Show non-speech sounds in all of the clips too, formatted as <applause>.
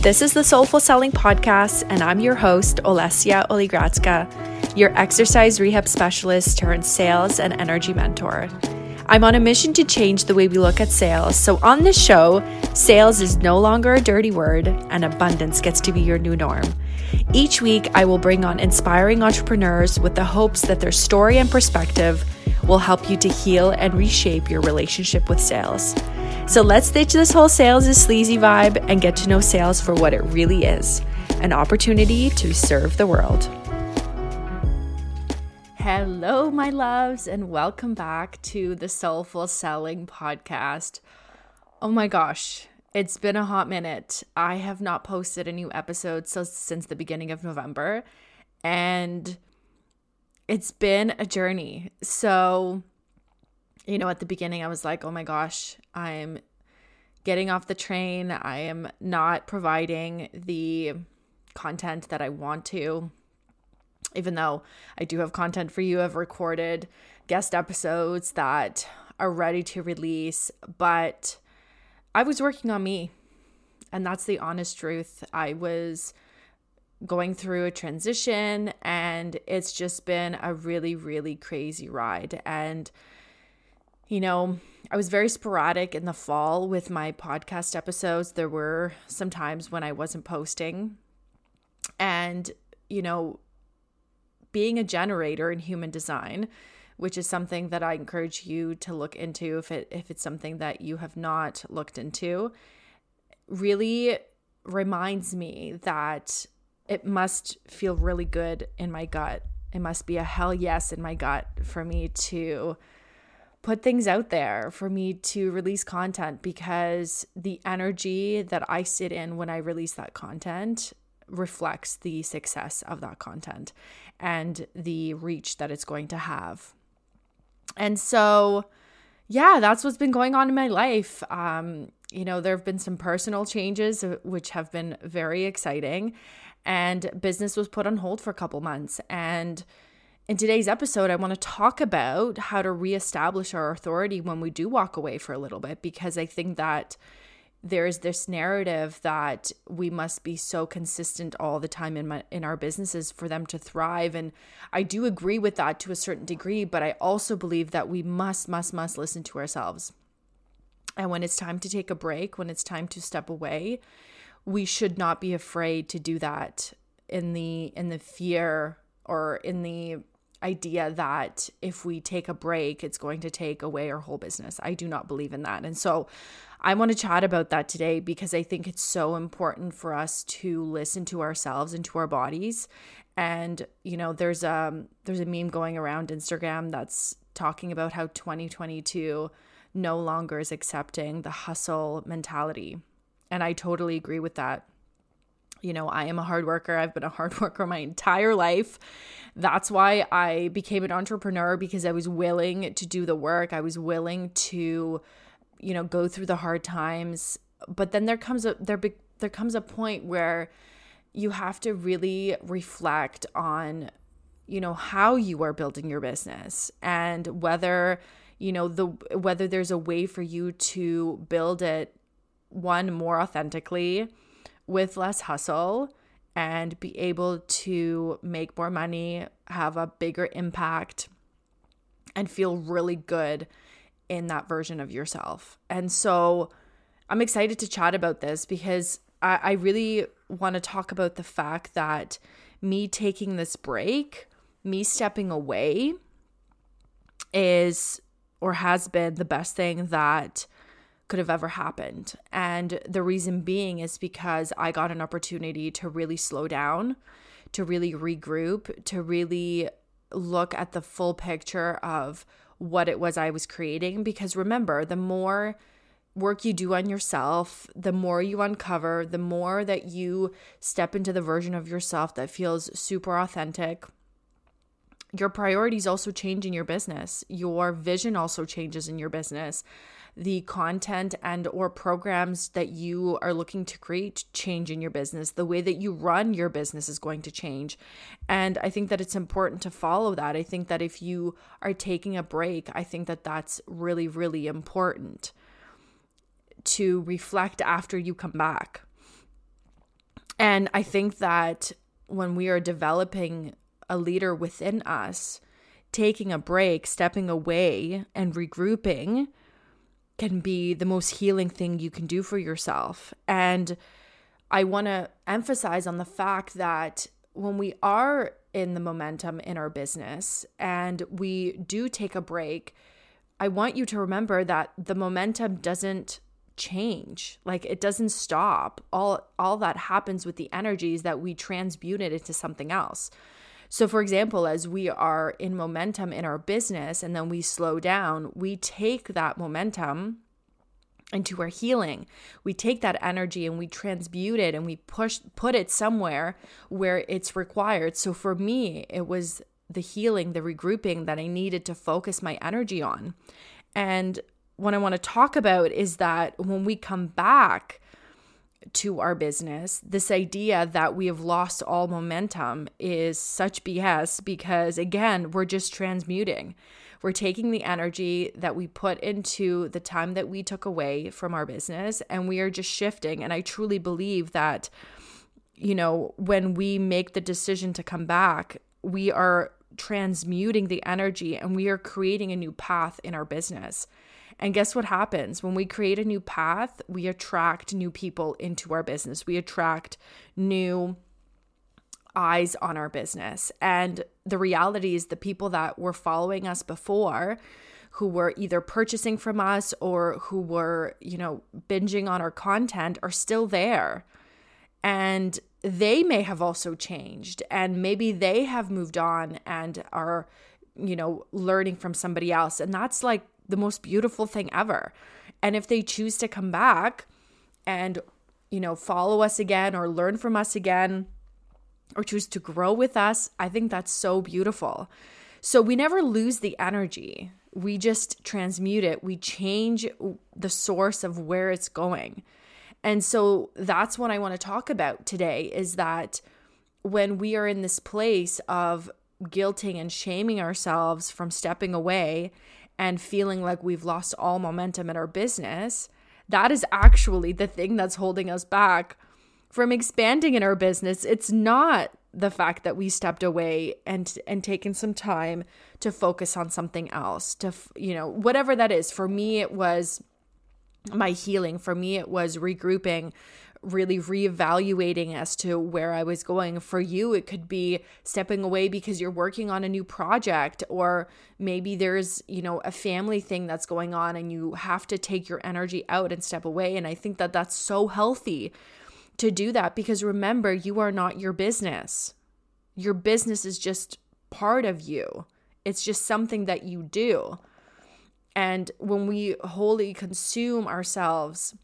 This is the Soulful Selling Podcast, and I'm your host, Olesya Oligradska, your exercise rehab specialist turned sales and energy mentor. I'm on a mission to change the way we look at sales. So, on this show, sales is no longer a dirty word, and abundance gets to be your new norm. Each week, I will bring on inspiring entrepreneurs with the hopes that their story and perspective will help you to heal and reshape your relationship with sales. So let's ditch this whole sales is sleazy vibe and get to know sales for what it really is an opportunity to serve the world. Hello, my loves, and welcome back to the Soulful Selling Podcast. Oh my gosh, it's been a hot minute. I have not posted a new episode so, since the beginning of November, and it's been a journey. So, you know, at the beginning, I was like, oh my gosh, I'm getting off the train. I am not providing the content that I want to. Even though I do have content for you, I've recorded guest episodes that are ready to release, but I was working on me. And that's the honest truth. I was going through a transition and it's just been a really really crazy ride. And you know I was very sporadic in the fall with my podcast episodes. There were some times when I wasn't posting. And you know being a generator in human design which is something that I encourage you to look into if it if it's something that you have not looked into really reminds me that it must feel really good in my gut. It must be a hell yes in my gut for me to put things out there, for me to release content because the energy that I sit in when I release that content reflects the success of that content and the reach that it's going to have. And so, yeah, that's what's been going on in my life. Um, you know, there have been some personal changes, uh, which have been very exciting and business was put on hold for a couple months. And in today's episode, I want to talk about how to reestablish our authority when we do walk away for a little bit, because I think that there's this narrative that we must be so consistent all the time in my in our businesses for them to thrive and I do agree with that to a certain degree but I also believe that we must must must listen to ourselves. And when it's time to take a break, when it's time to step away, we should not be afraid to do that in the in the fear or in the idea that if we take a break it's going to take away our whole business. I do not believe in that. And so I want to chat about that today because I think it's so important for us to listen to ourselves and to our bodies. And you know, there's um there's a meme going around Instagram that's talking about how 2022 no longer is accepting the hustle mentality. And I totally agree with that. You know, I am a hard worker. I've been a hard <laughs> worker my entire life. That's why I became an entrepreneur because I was willing to do the work. I was willing to, you know, go through the hard times. But then there comes a there be, there comes a point where you have to really reflect on you know how you are building your business and whether you know the whether there's a way for you to build it one more authentically with less hustle and be able to make more money, have a bigger impact, and feel really good in that version of yourself. And so I'm excited to chat about this because I, I really want to talk about the fact that me taking this break, me stepping away, is or has been the best thing that could have ever happened. And the reason being is because I got an opportunity to really slow down, to really regroup, to really look at the full picture of what it was I was creating. Because remember, the more work you do on yourself, the more you uncover, the more that you step into the version of yourself that feels super authentic. Your priorities also change in your business. Your vision also changes in your business the content and or programs that you are looking to create change in your business. The way that you run your business is going to change. And i think that it's important to follow that. I think that if you are taking a break i think that that's really really important to reflect after you come back. And I think that when we are developing a leader within us, taking a break, stepping away, and regrouping can be the most healing thing you can do for yourself. And I want to emphasize on the fact that when we are in the momentum in our business and we do take a break, I want you to remember that the momentum doesn't change. Like it doesn't stop. All all that happens with the energies that we transmute it into something else. So for example, as we are in momentum in our business and then we slow down, we take that momentum into our healing. We take that energy and we transmute it and we push put it somewhere where it's required. So for me, it was the healing, the regrouping that I needed to focus my energy on. And what I want to talk about is that when we come back to our business, this idea that we have lost all momentum is such BS because, again, we're just transmuting. We're taking the energy that we put into the time that we took away from our business and we are just shifting. And I truly believe that, you know, when we make the decision to come back, we are transmuting the energy and we are creating a new path in our business. And guess what happens? When we create a new path, we attract new people into our business. We attract new eyes on our business. And the reality is, the people that were following us before, who were either purchasing from us or who were, you know, binging on our content, are still there. And they may have also changed, and maybe they have moved on and are, you know, learning from somebody else. And that's like the most beautiful thing ever. And if they choose to come back and, you know, follow us again or learn from us again, or choose to grow with us, I think that's so beautiful. So we never lose the energy. We just transmute it. We change the source of where it's going. And so that's what I want to talk about today is that when we are in this place of guilting and shaming ourselves from stepping away and feeling like we've lost all momentum in our business, that is actually the thing that's holding us back from expanding in our business. It's not the fact that we stepped away and and taken some time to focus on something else to you know whatever that is for me it was my healing for me it was regrouping really reevaluating as to where I was going. For you, it could be stepping away because you're working on a new project, or maybe there's, you know, a family thing that's going on and you have to take your energy out and step away. And I think that that's so healthy to do that because remember, you are not your business. Your business is just part of you, it's just something that you do. And when we wholly consume ourselves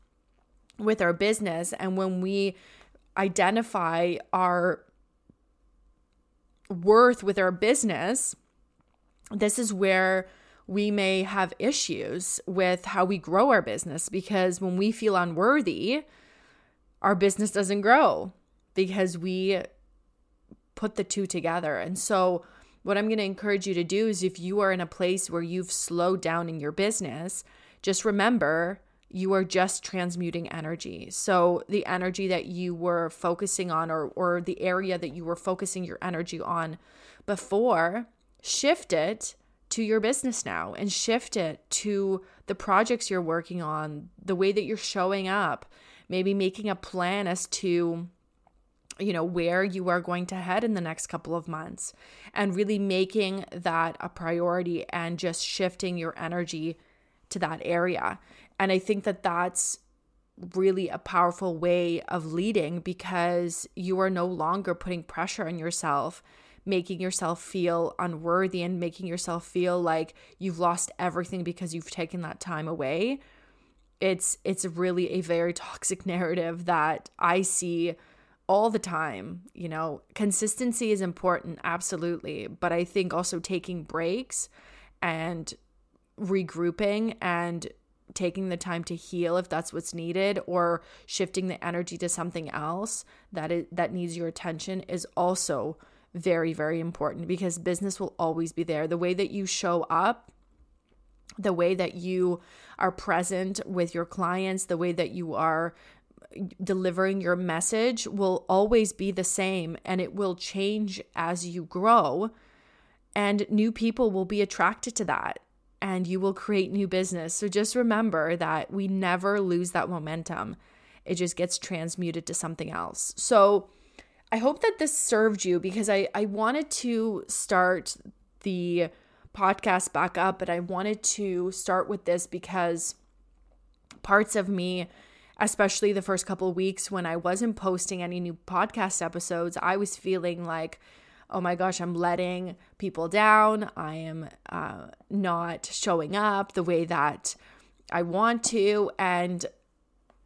with our business and when we identify our worth with our business, this is where we may have issues with how we grow our business because when we feel unworthy, our business doesn't grow because we put the two together. And so, what I'm going to encourage you to do is if you are in a place where you've slowed down in your business, just remember you are just transmuting energy. So, the energy that you were focusing on, or, or the area that you were focusing your energy on before, shift it to your business now and shift it to the projects you're working on, the way that you're showing up, maybe making a plan as to you know where you are going to head in the next couple of months and really making that a priority and just shifting your energy to that area and i think that that's really a powerful way of leading because you are no longer putting pressure on yourself making yourself feel unworthy and making yourself feel like you've lost everything because you've taken that time away it's it's really a very <laughs> toxic narrative that I see all the time. You know, consistency is important, absolutely. But I think also taking breaks and regrouping and taking the time to heal if that's what's needed or shifting the energy to something else that is that needs your attention is also very very important because business will always be there the way that you show up the way that you are present with your clients, the way that you are delivering your message will always be the same and it will change as you grow. And new people will be attracted to that and you will create new business. So just remember that we never lose that momentum, it just gets transmuted to something else. So I hope that this served you because I, I wanted to start the podcast back up, but I wanted to start with this because parts of me especially the first couple weeks when I wasn't posting any new podcast episodes, I was feeling like, oh my gosh, I'm letting people down. I am uh, not showing up the way that I want to. And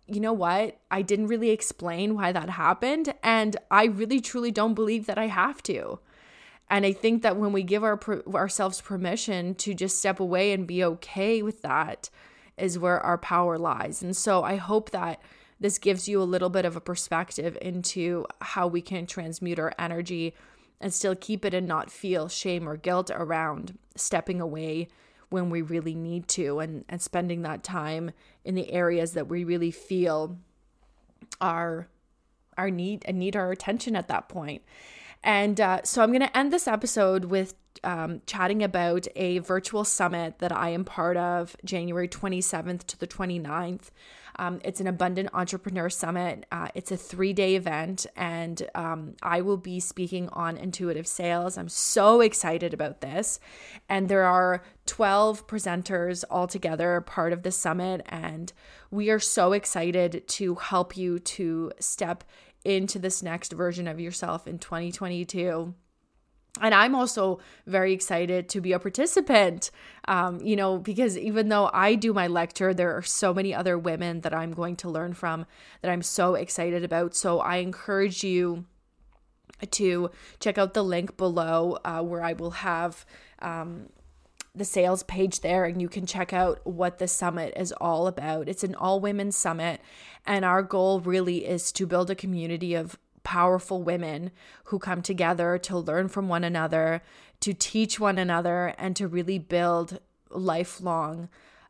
you know what? I didn't really explain why that happened. And I really truly don't believe that I have to. And I think that when we give our ourselves permission to just step away and be okay with that, is where our power lies. And so I hope that this gives you a little bit of a perspective into how we can transmute our energy and still keep it and not feel shame or guilt around stepping away when we really need to and, and spending that time in the areas that we really feel are our need and need our attention at that point. And uh, so I'm going to end this episode with um, chatting about a virtual summit that I am part of January 27th to the 29th. Um, it's an Abundant Entrepreneur Summit. Uh, it's a three day event, and um, I will be speaking on intuitive sales. I'm so excited about this. And there are 12 presenters altogether part of the summit, and we are so excited to help you to step into this next version of yourself in 2022 and I'm also very excited to be a participant, um, you know, because even though I do my lecture, there are so many other women that I'm going to learn from that I'm so excited about. So I encourage you to check out the link below uh, where I will have um, the sales page there and you can check out what the summit is all about. It's an all women summit, and our goal really is to build a community of powerful women who come together to learn from one another, to teach one another, and to really build lifelong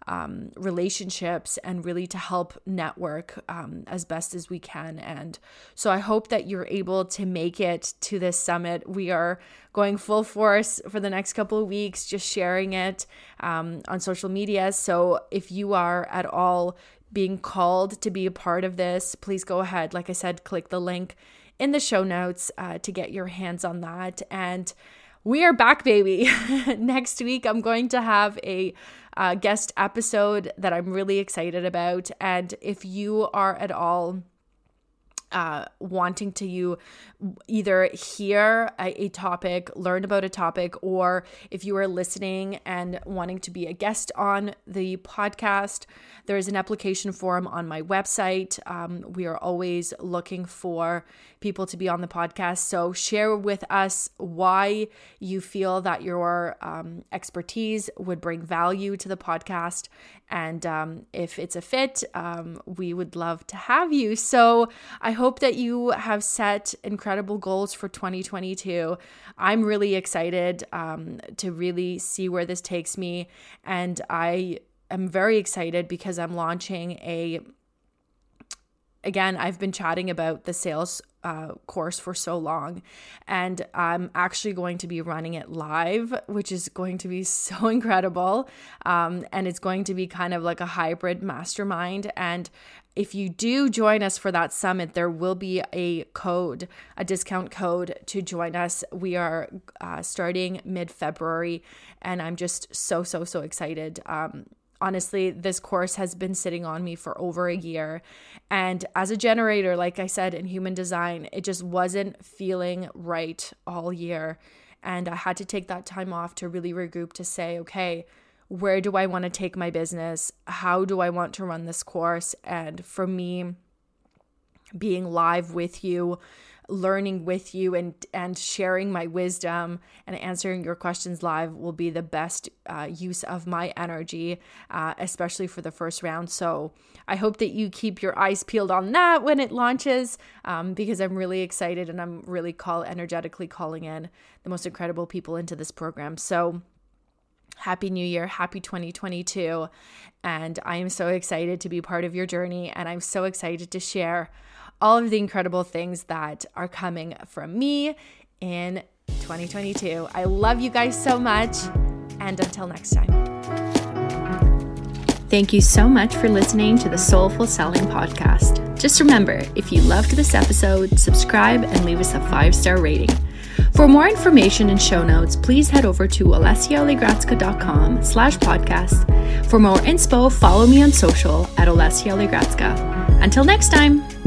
um, relationships and really to help network um, as best as we can. And so I hope that you're able to make it to this summit. We are going full force for the next couple of weeks, just sharing it um, on social media. So if you are at all being called to be a part of this, please go ahead. Like I said, click the link in the show notes uh, to get your hands on that. And we are back, baby. <laughs> Next week, I'm going to have a uh, guest episode that I'm really excited about. And if you are at all uh, wanting to you either hear a, a, topic, learn about a topic, or if you are listening and wanting to be a guest on the podcast, there is an application form on my website. Um, we are always looking for people to be on the podcast. So share with us why you feel that your um, expertise would bring value to the podcast. And um, if it's a fit, um, we would love to have you. So I hope that you have set incredible goals for 2022. I'm really excited um, to really see where this takes me. And I am very excited because I'm launching a again, I've been chatting about the sales uh, course for so long, and I'm actually going to be running it live, which is going to be <laughs> so incredible. Um, and it's going to be kind of like a hybrid mastermind. And if you do join us for that summit, there will be a code, a discount code to join us. We are uh, starting mid February, and I'm just so, so, so excited. Um, honestly, this course has been sitting on me for over a year. And as a generator, like I said, in human design, it just wasn't feeling right all year. And I had to take that time off to really regroup to say, okay, where do I want to take my business? How do I want to run this course? And for me, being live with you learning with you and and sharing my wisdom and answering your questions live will be the best uh, use of my energy, uh, especially for the first round. So I hope that you keep your eyes peeled on that when it launches, um, because I'm really excited and I'm really call energetically calling in the most incredible people into this program. So Happy New Year, happy 2022. And I am so excited to be part of your journey. And I'm so excited to share all of the incredible things that are coming from me in 2022. I love you guys so much. And until next time. Thank you so much for listening to the Soulful Selling Podcast. Just remember if you loved this episode, subscribe and leave us a five star rating. For more information and show notes, please head over to olesyaoligradska.com slash podcast. For more inspo, follow me on social at Olesya Until next time.